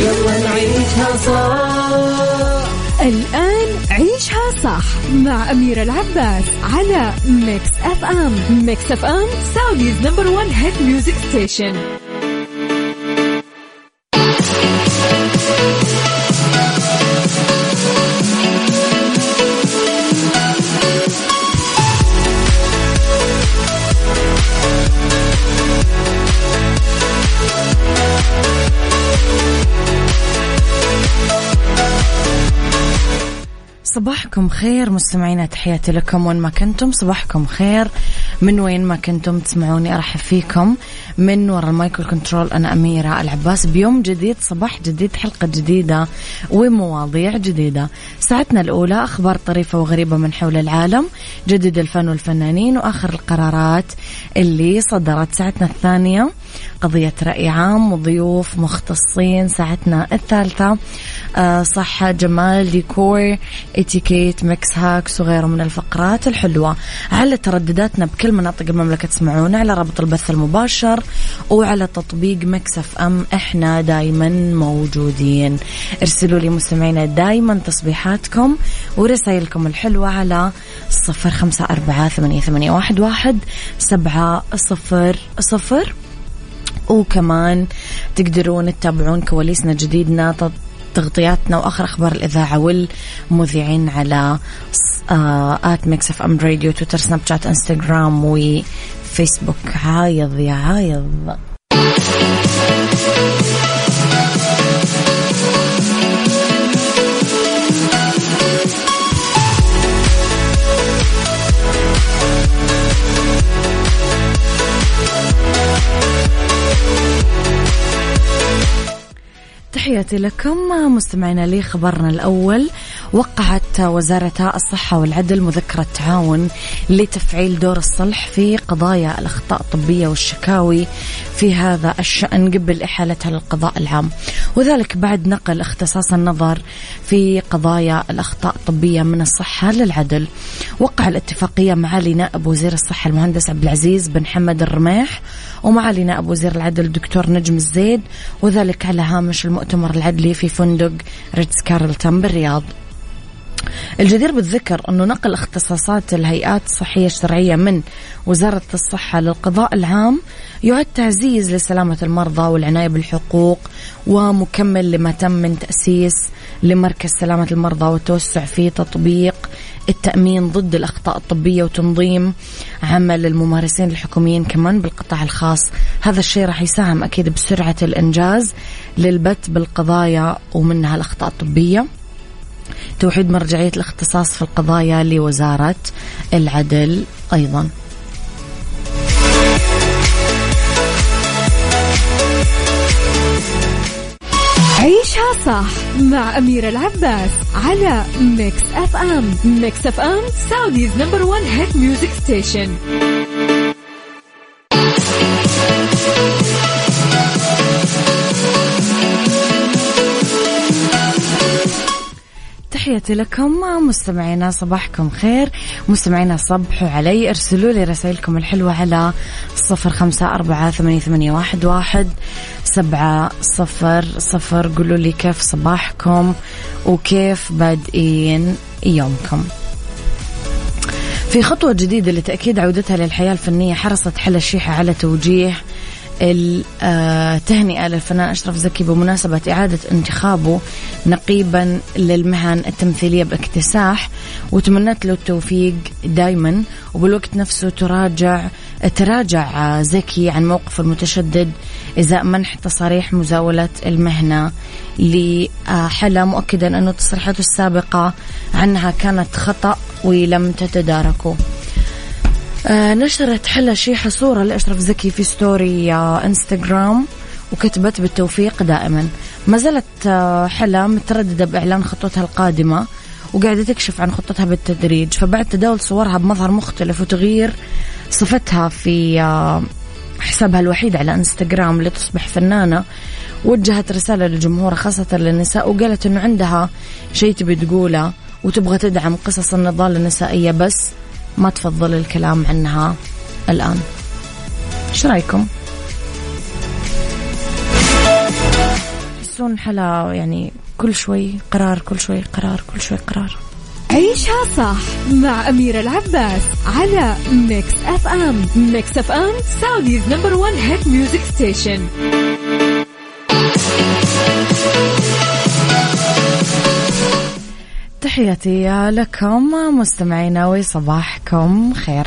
يلا نعيشها صح الآن عيشها صح مع أميرة العباس على Mix FM Mix FM Saudi's number one hit music station صباحكم خير مستمعينا تحياتي لكم وين ما كنتم صباحكم خير. من وين ما كنتم تسمعوني أرحب فيكم. من وراء ال mic وال control أنا أميرة العباس. بيوم جديد صباح جديد حلقة جديدة ومواضيع جديدة. ساعتنا الأولى أخبار طريفة وغريبة من حول العالم جديد الفن والفنانين وآخر القرارات اللي صدرت. ساعتنا الثانية قضية رأي عام وضيوف مختصين. ساعتنا الثالثة آه، صحة جمال ديكور اتيكيت mix hacks وغيره من الفقرات الحلوة. على تردداتنا بكل مناطق المملكة تسمعونا على رابط البث المباشر وعلى تطبيق Mix FM. إحنا دايما موجودين. ارسلوا لي مستمعينا دايما تصبيحاتكم ورسائلكم الحلوة على صفر خمسة أربعة ثمانية, ثمانية واحد, واحد سبعة صفر صفر. وكمان تقدرون تتابعون كواليسنا جديدنا تغطياتنا وآخر أخبار الإذاعة والمذيعين على at Mix FM Radio تويتر سناب شات انستغرام وفيسبوك عايض يا عايض تحياتي لكم مستمعينا لي خبرنا الأول. وقعت وزارة الصحة والعدل مذكرة تعاون لتفعيل دور الصلح في قضايا الأخطاء الطبية والشكاوي في هذا الشأن قبل إحالتها للقضاء العام. وذلك بعد نقل اختصاص النظر في قضايا الأخطاء الطبية من الصحة للعدل. وقع الاتفاقية مع نائب وزير الصحة المهندس عبد العزيز بن حمد الرميح ومعالي نائب وزير العدل الدكتور نجم الزيد وذلك على هامش المؤتمر العدلي في فندق ريتز كارلتون بالرياض. الجدير بالذكر أنه نقل اختصاصات الهيئات الصحية الشرعية من وزارة الصحة للقضاء العام يعد تعزيز لسلامة المرضى والعناية بالحقوق ومكمل لما تم من تأسيس لمركز سلامة المرضى والتوسع في تطبيق التأمين ضد الأخطاء الطبية وتنظيم عمل الممارسين الحكوميين كمان بالقطاع الخاص. هذا الشيء راح يساهم أكيد بسرعة الإنجاز للبت بالقضايا ومنها الأخطاء الطبية. توحيد مرجعية الاختصاص في القضايا لوزارة العدل أيضا. عيشها صح مع أميرة العباس على Mix FM Mix FM Saudi's number one hit music station تحياتي لكم مستمعينا صباحكم خير مستمعينا صبحوا علي ارسلوا لي رسائلكم الحلوة على صفر خمسة أربعة ثمانية, ثمانية واحد, واحد سبعة صفر صفر قولوا لي كيف صباحكم وكيف بادئين يومكم. في خطوة جديدة لتأكيد عودتها للحياة الفنية حرصت حلا الشيحة على توجيه التهنئة للفنان أشرف زكي بمناسبة إعادة انتخابه نقيبا للمهن التمثيلية باكتساح وتمنت له التوفيق دايما وبالوقت نفسه تراجع تراجع زكي عن موقف المتشدد إزاء منح تصاريح مزاولة المهنة لحلا مؤكدا أنه تصريحاته السابقة عنها كانت خطأ ولم تتداركوا آه نشرت حلا شيحة صورة لأشرف زكي في ستوري آه انستغرام وكتبت بالتوفيق دائما. ما زالت آه حلا مترددة بإعلان خطوتها القادمة وقاعدة تكشف عن خطتها بالتدريج. فبعد تداول صورها بمظهر مختلف وتغيير صفتها في آه حسابها الوحيد على انستغرام لتصبح فنانة وجهت رسالة للجمهور خاصة للنساء وقالت إنه عندها شيء تبي تقوله وتبغى تدعم قصص النضال النسائية بس. ما تفضل الكلام عنها الآن. إيش رأيكم؟ تحسون حلا يعني كل شوي قرار كل شوي قرار كل شوي قرار. عيشها صح مع أميرة العباس على Mix FM Mix FM Saudi's number one hit music station تحياتي لكم مستمعينا وصباحكم خير.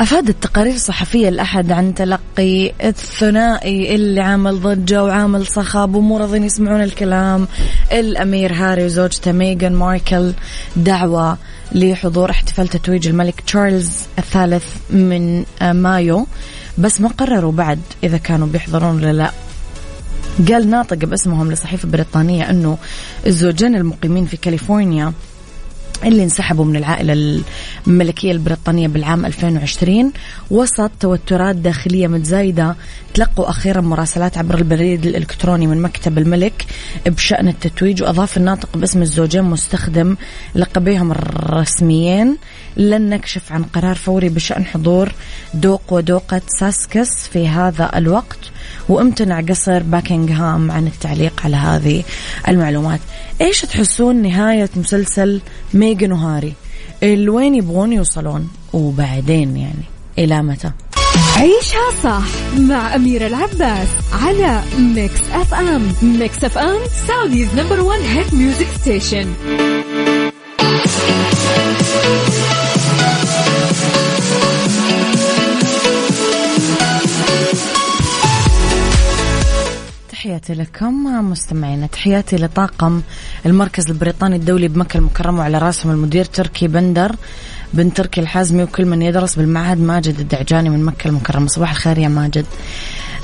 أفادت تقارير صحفية الأحد عن تلقي الثنائي اللي عامل ضجة وعامل صخب ومو راضين يسمعون الكلام. الأمير هاري وزوجته ميغان ماركل دعوة لحضور احتفال تتويج الملك تشارلز الثالث من مايو. بس ما قرروا بعد إذا كانوا بيحضرون ولا لا. قال ناطق باسمهم لصحيفة بريطانية أنه الزوجين المقيمين في كاليفورنيا اللي انسحبوا من العائلة الملكية البريطانية بالعام 2020 وسط توترات داخلية متزايدة تلقوا أخيرا مراسلات عبر البريد الإلكتروني من مكتب الملك بشأن التتويج وأضاف الناطق باسم الزوجين مستخدم لقبيهم الرسميين لن نكشف عن قرار فوري بشأن حضور دوق ودوقة ساسكس في هذا الوقت. وامتنع قصر باكنغهام عن التعليق على هذه المعلومات. إيش تحسون نهاية مسلسل ميغن وهاري؟ الوين يبغون يوصلون وبعدين يعني إلى متى؟ عيشها صح مع أميرة العباس على Mix FM Mix FM Saudi's number one hit music station تحياتي لكم مستمعينا تحياتي لطاقم المركز البريطاني الدولي بمكة المكرمة وعلى راسهم المدير تركي بندر بن تركي الحازمي وكل من يدرس بالمعهد ماجد الدعجاني من مكة المكرمة. صباح الخير يا ماجد.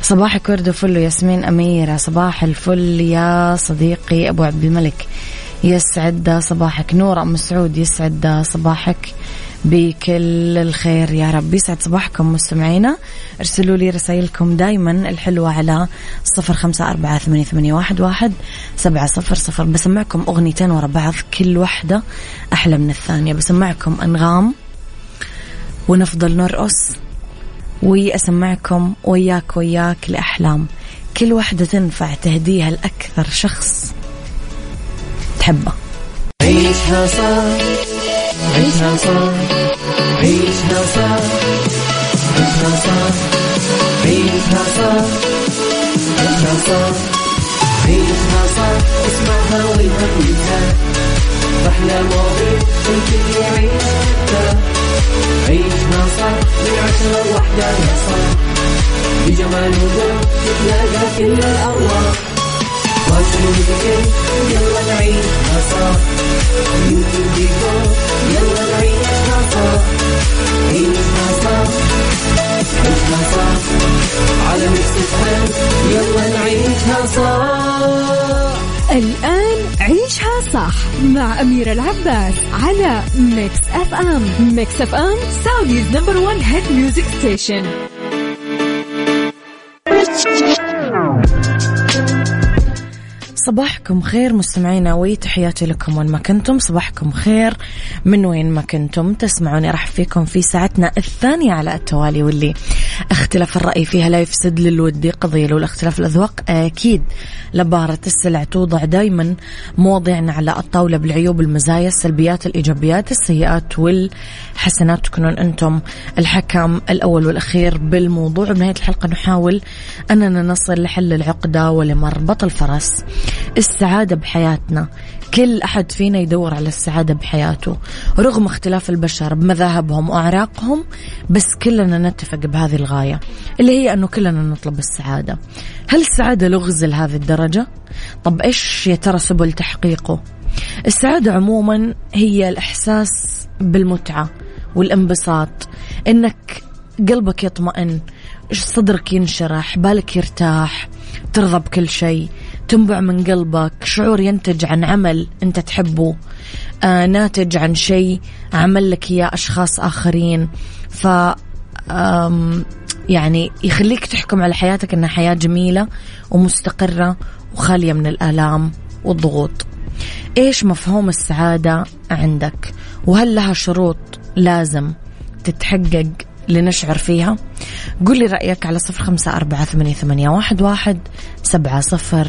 صباحك ورد وفل ياسمين أميرة. صباح الفل يا صديقي أبو عبد الملك. يسعد صباحك. نور أم سعود يسعد صباحك بكل الخير. يا رب يسعد صباحكم مستمعينا. ارسلوا لي رسائلكم دايما. الحلوة على صفر خمسة أربعة ثمانية, ثمانية واحد, واحد سبعة صفر صفر. بسمعكم أغنيتين ورا بعض. كل واحدة أحلى من الثانية. بسمعكم أنغام ونفضل نرقص وأسمعكم وياك وياك لأحلام. كل واحدة تنفع تهديها لأكثر شخص. تحبه عيشها صح عيشها صح عيشها صح عيشها صح عيشها صح عيشها صح عيشها صح. اسمعها والهم ينزاح أحلى مواضيع الكل يعيش عيشها صح من عشرة لوحدة يا صاح بجمال وذوق تتلاقى كل الأرواح يلا نعيشها صح يلا نعيشها صح عيشها صح عيشها صح على Mix الآن عيشها صح مع أميرة العباس على Mix FM Mix FM Saudi's number one hit music station صباحكم خير مستمعينا وتحياتي لكم وين ما كنتم. صباحكم خير من وين ما كنتم تسمعوني. أرحب فيكم في ساعتنا الثانية على التوالي واللي اختلاف الرأي فيها لا يفسد للودي قضية لو الاختلاف الأذواق أكيد لبارة السلع توضع دايما مواضيعنا على الطاولة بالعيوب المزايا السلبيات الإيجابيات السيئات والحسنات. تكونون أنتم الحكم الأول والأخير بالموضوع. بنهاية الحلقة نحاول أننا نصل لحل العقدة ولمربط الفرس. السعادة بحياتنا كل أحد فينا يدور على السعادة بحياته رغم اختلاف البشر بمذاهبهم وأعراقهم بس كلنا نتفق بهذه الغاية اللي هي أنه كلنا نطلب السعادة هل السعادة لغز لهذه الدرجة؟ طب إيش يا ترى سبل تحقيقه؟ السعادة عموما هي الإحساس بالمتعة والانبساط إنك قلبك يطمئن صدرك ينشرح بالك يرتاح ترضى بكل شيء تنبع من قلبك. شعور ينتج عن عمل انت تحبه. آه ناتج عن شيء عمل لك إياه أشخاص آخرين. ف يعني يخليك تحكم على حياتك إنها حياة جميلة ومستقرة وخالية من الآلام والضغوط. إيش مفهوم السعادة عندك؟ وهل لها شروط لازم تتحقق لنشعر فيها؟ قل لي رأيك على صفر خمسة أربعة ثمانية واحد, واحد سبعة صفر.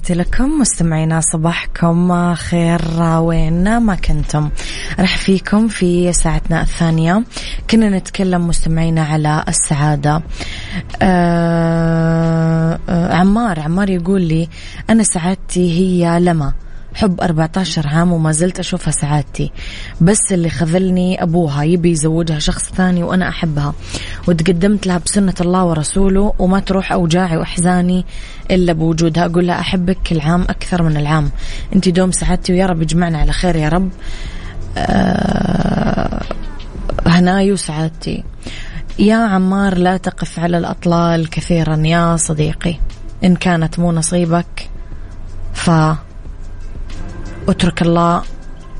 تحياتي لكم مستمعينا صباحكم خير وين؟ ما كنتم. أرحب فيكم في ساعتنا الثانية كنا نتكلم مستمعينا على السعادة. آه آه عمار عمار يقول لي أنا سعادتي هي لما؟ حب 14 عام وما زلت أشوفها سعادتي. بس اللي خذلني أبوها يبي يزوجها شخص ثاني وأنا أحبها. وتقدمت لها بسنة الله ورسوله وما تروح أوجاعي وأحزاني إلا بوجودها. أقول لها أحبك كل عام أكثر من العام. أنت دوم سعادتي ويا رب يجمعنا على خير يا رب. آه هناي وسعادتي يا عمار لا تقف على الأطلال كثيرا يا صديقي. إن كانت مو نصيبك ف اترك الله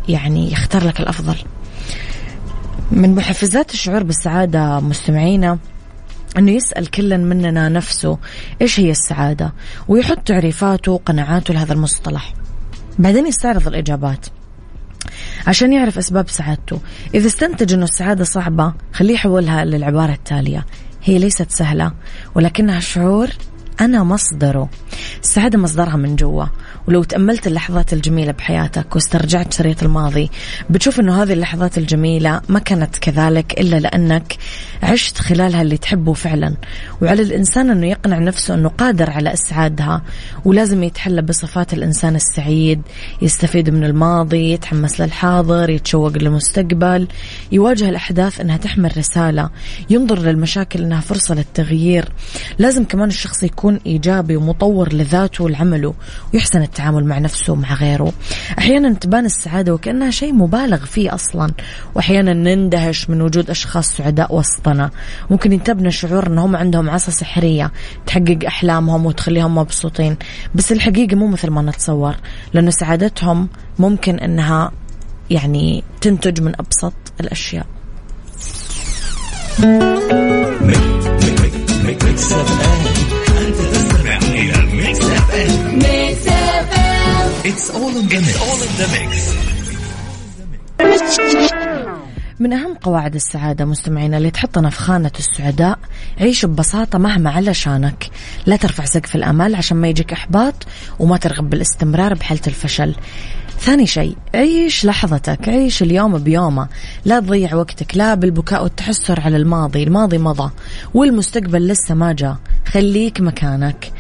يعني يختار لك الأفضل. من محفزات الشعور بالسعادة مستمعينا إنه يسأل كل مننا نفسه إيش هي السعادة؟ ويحط تعريفاته وقناعاته لهذا المصطلح. بعدين يستعرض الإجابات. عشان يعرف أسباب سعادته. إذا استنتج إنه السعادة صعبة خليه يحولها للعبارة التالية. هي ليست سهلة ولكنها شعور أنا مصدره. السعادة مصدرها من جوا. ولو تأملت اللحظات الجميلة بحياتك واسترجعت شريط الماضي بتشوف أنه هذه اللحظات الجميلة ما كانت كذلك إلا لأنك عشت خلالها اللي تحبه فعلا. وعلى الإنسان أنه يقنع نفسه أنه قادر على إسعادها ولازم يتحلى بصفات الإنسان السعيد يستفيد من الماضي يتحمس للحاضر يتشوق للمستقبل يواجه الأحداث أنها تحمل رسالة ينظر للمشاكل أنها فرصة للتغيير. لازم كمان الشخص يكون إيجابي ومطور لذاته ولعمله ويحسن التعامل مع نفسه ومع غيره أحيانا تبان السعادة وكأنها شيء مبالغ فيه أصلا وأحيانا نندهش من وجود أشخاص سعداء وسطنا ممكن ينتابنا شعور أنهم عندهم عصا سحرية تحقق أحلامهم وتخليهم مبسوطين بس الحقيقة مو مثل ما نتصور لأن سعادتهم ممكن أنها يعني تنتج من أبسط الأشياء ميكس It's all in the mix. It's all in the mix. من أهم قواعد السعادة مستمعينا اللي تحطنا في خانة السعداء عيش ببساطة مهما على شانك لا ترفع سقف الأمل عشان ما يجيك إحباط وما ترغب بالاستمرار بحالة الفشل ثاني شيء عيش لحظتك؟ عيش اليوم بيومه؟ لا تضيع وقتك لا بالبكاء والتحسر على الماضي الماضي مضى والمستقبل لسه ما جاء خليك مكانك.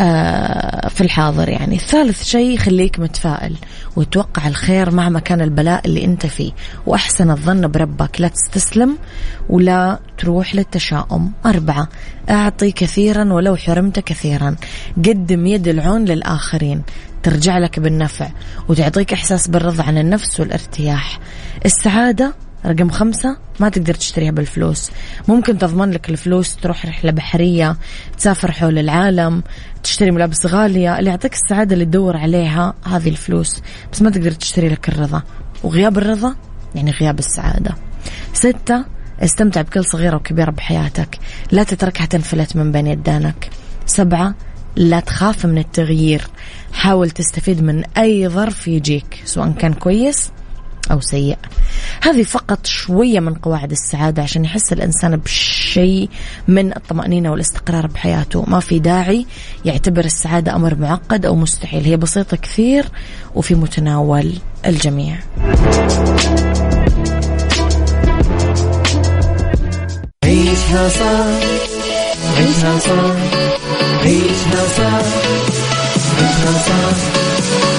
آه في الحاضر يعني. ثالث شيء خليك متفائل وتوقع الخير مهما كان البلاء اللي أنت فيه. وأحسن الظن بربك لا تستسلم ولا تروح للتشاؤم. أربعة أعطي كثيرا ولو حرمت كثيرا. قدم يد العون للآخرين. ترجع لك بالنفع وتعطيك إحساس بالرضا عن النفس والارتياح. السعادة رقم خمسة ما تقدر تشتريها بالفلوس. ممكن تضمن لك الفلوس تروح رحلة بحرية تسافر حول العالم تشتري ملابس غالية. اللي يعطيك السعادة اللي تدور عليها هذه الفلوس. بس ما تقدر تشتري لك الرضا. وغياب الرضا يعني غياب السعادة. ستة استمتع بكل صغيرة وكبيرة بحياتك. لا تتركها تنفلت من بين يدانك سبعة لا تخاف من التغيير. حاول تستفيد من أي ظرف يجيك سواء كان كويس أو سيء. هذه فقط شوية من قواعد السعادة عشان يحس الإنسان بشيء من الطمأنينة والاستقرار بحياته. ما في داعي يعتبر السعادة أمر معقد أو مستحيل. هي بسيطة كثير وفي متناول الجميع. عيشها صح عيشها صح. عيشها صح عيشها صح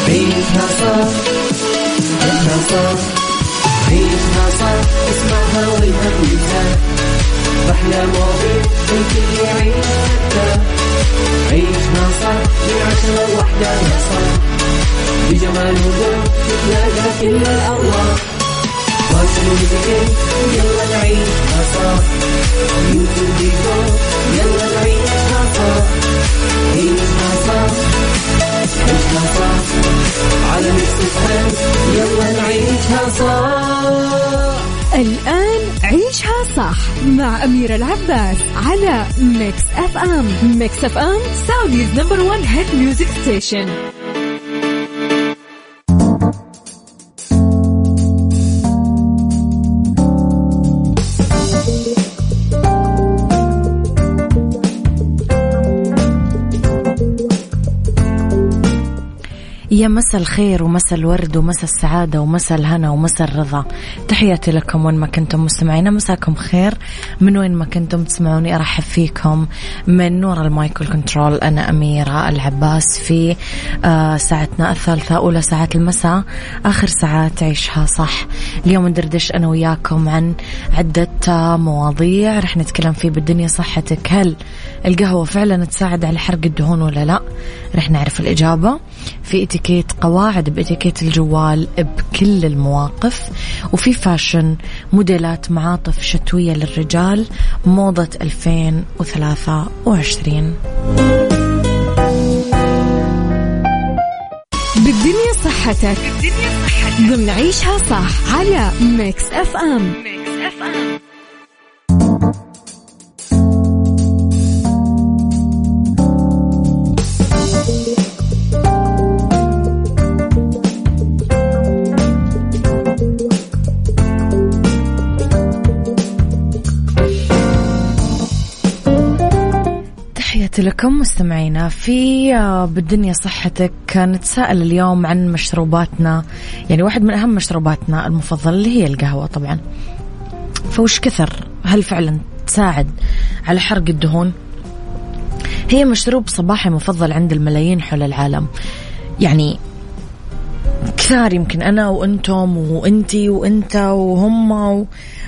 عيشها صح عيشها صح عيشها صح اسمعها والهم ينزاح أحلى مواضيع الكل يعيش مرتاح عيشها صح من عشرة لوحدة يا صاح بجمال وذوق تتلاقى كل الأرواح فاشل واتيكيت يلا نعيشها صح الآن عيشها صح مع أميرة العباس على Mix FM Mix FM Saudi's number one hit music station يا مسا الخير ومسا الورد ومسا السعادة ومسا الهنا ومسا الرضا. تحياتي لكم وين ما كنتم مستمعين. مساكم خير. من وين ما كنتم تسمعوني أرحب فيكم من نور المايكل كنترول أنا أميرة العباس في آه ساعتنا الثالثة أولى ساعات المساء. آخر ساعات عيشها صح. اليوم ندردش أنا وياكم عن عدة مواضيع رح نتكلم فيه بالدنيا صحتك. هل القهوة فعلا تساعد على حرق الدهون ولا لا؟ رح نعرف الإجابة. في إتيكيت قواعد بإتيكيت الجوال بكل المواقف. وفي fashion موديلات معاطف شتوية للرجال موضة 2023 بالدنيا صحتك. بالدنيا صحتك. ضمن عيشها صح على Mix FM. Mix FM. لكم مستمعينا في آه، بالدنيا صحتك نتساءل اليوم عن مشروباتنا. يعني واحد من أهم مشروباتنا المفضلة اللي هي القهوة طبعا. فوش كثر؟ هل فعلا تساعد على حرق الدهون؟ هي مشروب صباحي مفضل عند الملايين حول العالم. يعني كثار يمكن أنا وأنتم وأنتي وأنت وهم و...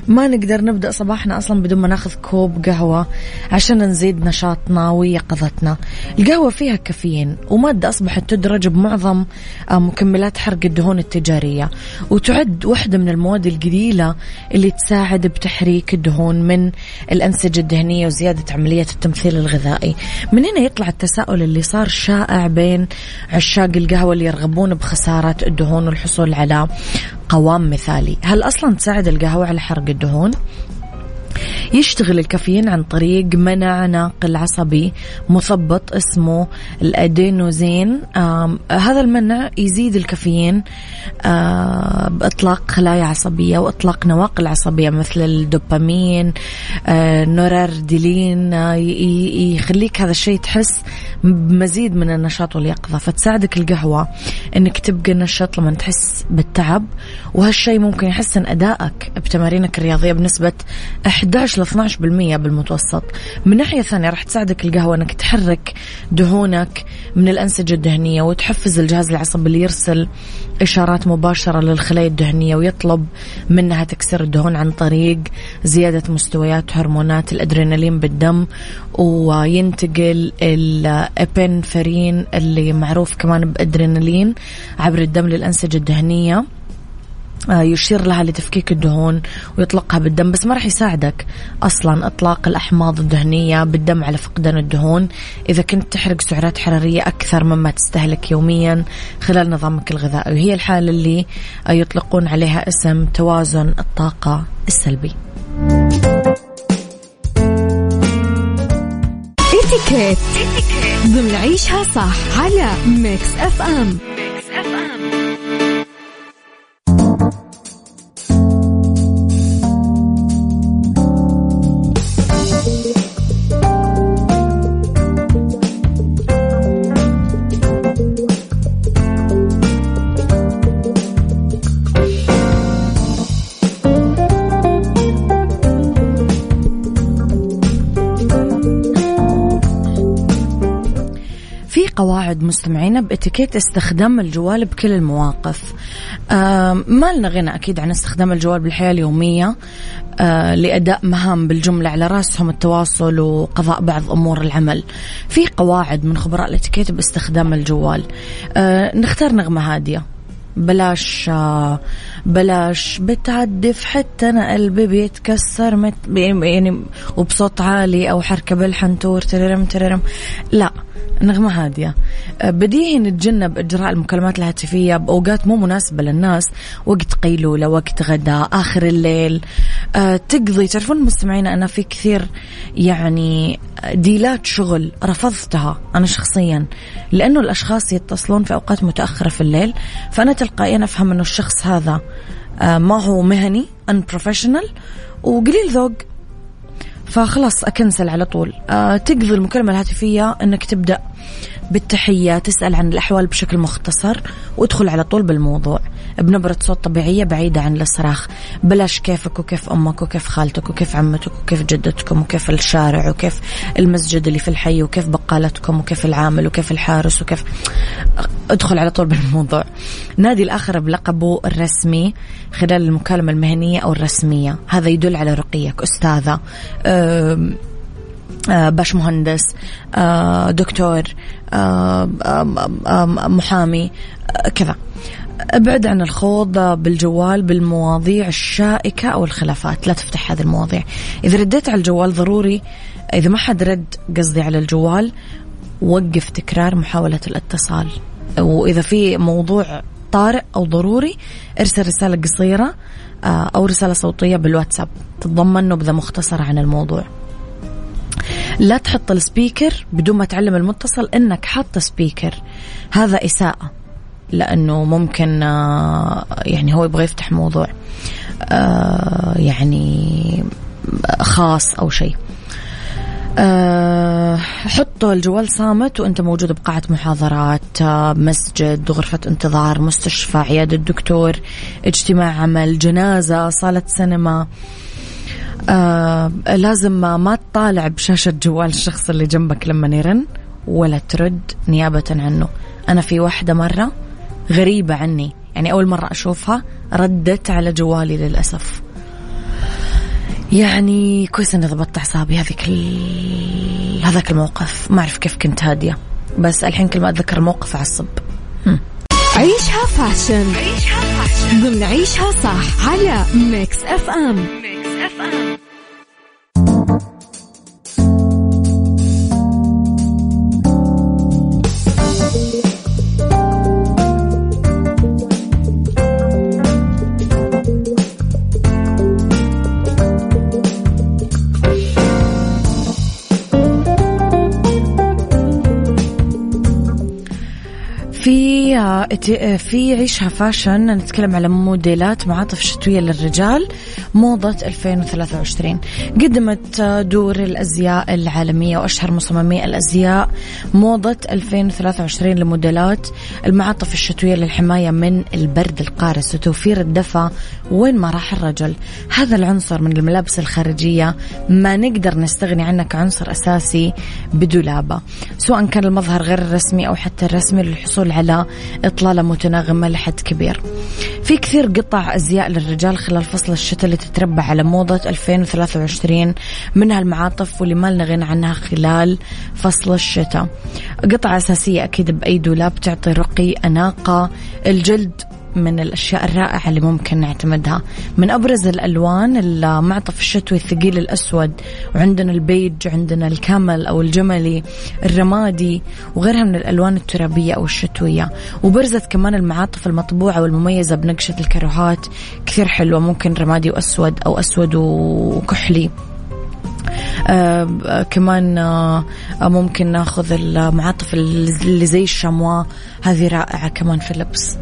ما نقدر نبدأ صباحنا أصلا بدون ما ناخذ كوب قهوة عشان نزيد نشاطنا ويقظتنا. القهوة فيها كافيين ومادة أصبحت تدرج بمعظم آه، مكملات حرق الدهون التجارية. وتعد واحدة من المواد القليلة اللي تساعد بتحريك الدهون من الأنسجة الدهنية وزيادة عملية التمثيل الغذائي. من هنا يطلع التساؤل اللي صار شائع بين عشاق القهوة اللي يرغبون بخسارة الدهون والحصول على قوام مثالي. هل أصلا تساعد القهوة على حرق الدهون؟ يشتغل الكافيين عن طريق منع ناقل عصبي مثبط اسمه الأدينوزين. هذا المنع يزيد الكافيين بإطلاق خلايا عصبية وإطلاق نواقل عصبية مثل الدوبامين آه نورارديلين آه يخليك هذا الشيء تحس بمزيد من النشاط واليقظة. فتساعدك القهوة إنك تبقى نشط لما تحس بالتعب وهالشيء ممكن يحسن أدائك بتمارينك الرياضية بنسبة 11 ل 12% بالمتوسط. من ناحية ثانية راح تساعدك القهوة إنك تحرك دهونك من الأنسجة الدهنية وتحفز الجهاز العصبي اللي يرسل إشارات مباشرة للخلايا الدهنية ويطلب منها تكسير الدهون عن طريق زيادة مستويات هرمونات الأدرينالين بالدم وينتقل الابنفرين اللي معروف كمان بأدرينالين عبر الدم للأنسجة الدهنية. يشير لها لتفكيك الدهون ويطلقها بالدم بس ما راح يساعدك أصلا إطلاق الأحماض الدهنية بالدم على فقدان الدهون. إذا كنت تحرق سعرات حرارية أكثر مما تستهلك يوميا خلال نظامك الغذائي. وهي الحالة اللي يطلقون عليها اسم توازن الطاقة السلبي. اتيكيت ضمن عيشها صح على ميكس اف ام قواعد مستمعينا بإتيكيت استخدام الجوال بكل المواقف. آه ما لنا غنى أكيد عن استخدام الجوال بالحياة اليومية آه لأداء مهام بالجملة على رأسهم التواصل وقضاء بعض أمور العمل. في قواعد من خبراء الإتيكيت باستخدام الجوال. آه نختار نغمة هادية. بلاش بلاش بتعدف حتى أنا قلبي بيتكسر مت يعني وبصوت عالي أو حركة بالحنتور تررم تررم لا. نغمة هادية. بديهي نتجنب إجراء المكالمات الهاتفية بأوقات مو مناسبة للناس. وقت قيلولة وقت غداء آخر الليل. أه تقضي تعرفون مستمعين أنا في كثير يعني ديلات شغل رفضتها أنا شخصيا. لأنه الأشخاص يتصلون في أوقات متأخرة في الليل. فأنا تلقائيا أفهم أنه الشخص هذا أه ما هو مهني unprofessional. وقليل ذوق فخلاص أكنسل على طول. أه تقضي المكالمة الهاتفية أنك تبدأ. بالتحية تسأل عن الأحوال بشكل مختصر وادخل على طول بالموضوع. بنبرة صوت طبيعية بعيدة عن الصراخ. بلاش كيفك وكيف أمك وكيف خالتك وكيف عمتك وكيف جدتكم وكيف الشارع وكيف المسجد اللي في الحي وكيف بقالتكم وكيف العامل وكيف الحارس وكيف. ادخل على طول بالموضوع. نادي الآخر بلقبه الرسمي خلال المكالمة المهنية أو الرسمية. هذا يدل على رقيك. أستاذة باش مهندس دكتور محامي كذا. ابعد عن الخوض بالجوال بالمواضيع الشائكة أو الخلافات. لا تفتح هذه المواضيع. إذا رديت على الجوال ضروري. إذا ما حد رد قصدي على الجوال وقف تكرار محاولة الاتصال. وإذا في موضوع طارئ أو ضروري ارسل رسالة قصيرة أو رسالة صوتية بالواتساب. تتضمن نبذة مختصرة عن الموضوع. لا تحط السبيكر بدون ما تعلم المتصل إنك حاط سبيكر. هذا إساءة لأنه ممكن يعني هو يبغى يفتح موضوع يعني خاص أو شيء. أه حطوا الجوال صامت وأنت موجود بقاعة محاضرات مسجد غرفة انتظار مستشفى عيادة دكتور اجتماع عمل جنازة صالة سينما. آه لازم ما تطالع بشاشة جوال الشخص اللي جنبك لما يرن ولا ترد نيابة عنه. أنا في واحدة مرة غريبة عني. يعني أول مرة أشوفها ردت على جوالي للأسف. يعني كويس إني ضبطت اعصابي هذيك ال... هذاك الموقف. ما أعرف كيف كنت هادية. بس الحين كل ما أتذكر الموقف أعصب. عيشها fashion. عيشها fashion. ضمن عيشها صح على Mix FM. Mix في في عيشها فاشن. نتكلم على موديلات معاطف شتوية للرجال موضة 2023 قدمت دور الأزياء العالمية وأشهر مصممي الأزياء موضة 2023 لموديلات المعاطف الشتوية للحماية من البرد القارس وتوفير الدفى وين ما راح الرجل. هذا العنصر من الملابس الخارجية ما نقدر نستغني عنه كعنصر أساسي بدولابة. سواء كان المظهر غير الرسمي أو حتى الرسمي للحصول على إطلالة متناغمة لحد كبير. في كثير قطع أزياء للرجال خلال فصل الشتاء اللي تتربع على موضة 2023 منها المعاطف واللي ما لنا غنى عنها خلال فصل الشتاء. قطعة أساسية أكيد بأي دولاب تعطي رقي أناقة. الجلد من الأشياء الرائعة اللي ممكن نعتمدها. من أبرز الألوان المعطف الشتوي الثقيل الأسود وعندنا البيج عندنا الكامل أو الجملي الرمادي وغيرها من الألوان الترابية أو الشتوية. وبرزت كمان المعاطف المطبوعة والمميزة بنقشة الكروهات كثير حلوة ممكن رمادي وأسود أو أسود وكحلي. آه كمان آه ممكن ناخذ المعاطف اللي زي الشموا هذه رائعة كمان في اللبس.